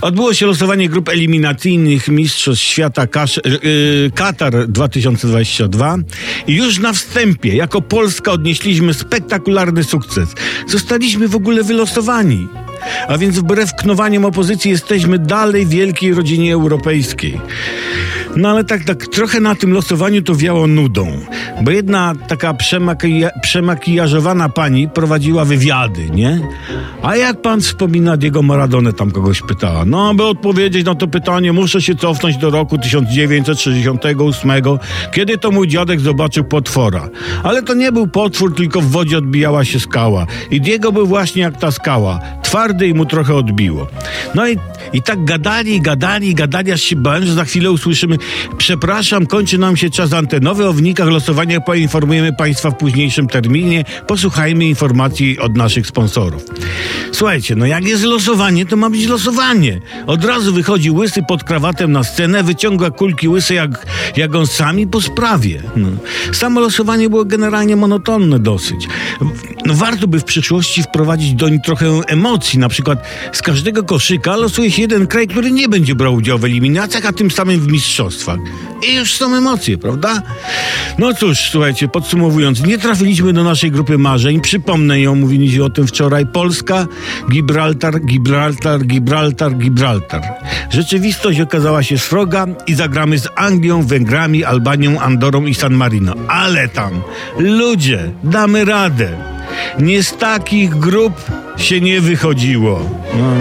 Odbyło się losowanie grup eliminacyjnych Mistrzostw Świata Kasz, yy, Katar 2022 i już na wstępie jako Polska odnieśliśmy spektakularny sukces. Zostaliśmy w ogóle wylosowani. A więc wbrew knowaniom opozycji jesteśmy dalej wielkiej rodzinie europejskiej. No ale tak, tak trochę na tym losowaniu to wiało nudą, bo jedna taka przemaki- przemakijażowana pani prowadziła wywiady, nie? A jak pan wspomina Diego Maradonę, tam kogoś pytała. No, by odpowiedzieć na to pytanie, muszę się cofnąć do roku 1968, kiedy to mój dziadek zobaczył potwora. Ale to nie był potwór, tylko w wodzie odbijała się skała. I Diego był właśnie jak ta skała. Twardy i mu trochę odbiło. No i, i tak gadali, gadali, gadali, aż się bałem, że za chwilę usłyszymy przepraszam, kończy nam się czas antenowy, o wynikach losowania poinformujemy Państwa w późniejszym terminie. Posłuchajmy informacji od naszych sponsorów. Słuchajcie, no jak jest losowanie, to ma być losowanie. Od razu wychodzi łysy pod krawatem na scenę, wyciąga kulki łysy jak, jak on sami po sprawie. No. Samo losowanie było generalnie monotonne dosyć. No, warto by w przyszłości wprowadzić doń trochę emocji. Na przykład z każdego koszyka losuje się jeden kraj, który nie będzie brał udziału w eliminacjach, a tym samym w mistrzostwach. I już są emocje, prawda? No cóż, słuchajcie, podsumowując, nie trafiliśmy do naszej grupy marzeń. Przypomnę ją, mówiliśmy o tym wczoraj. Polska, Gibraltar, Gibraltar, Gibraltar, Gibraltar. Rzeczywistość okazała się sroga i zagramy z Anglią, Węgrami, Albanią, Andorą i San Marino. Ale tam, ludzie, damy radę. Nie z takich grup się nie wychodziło. No.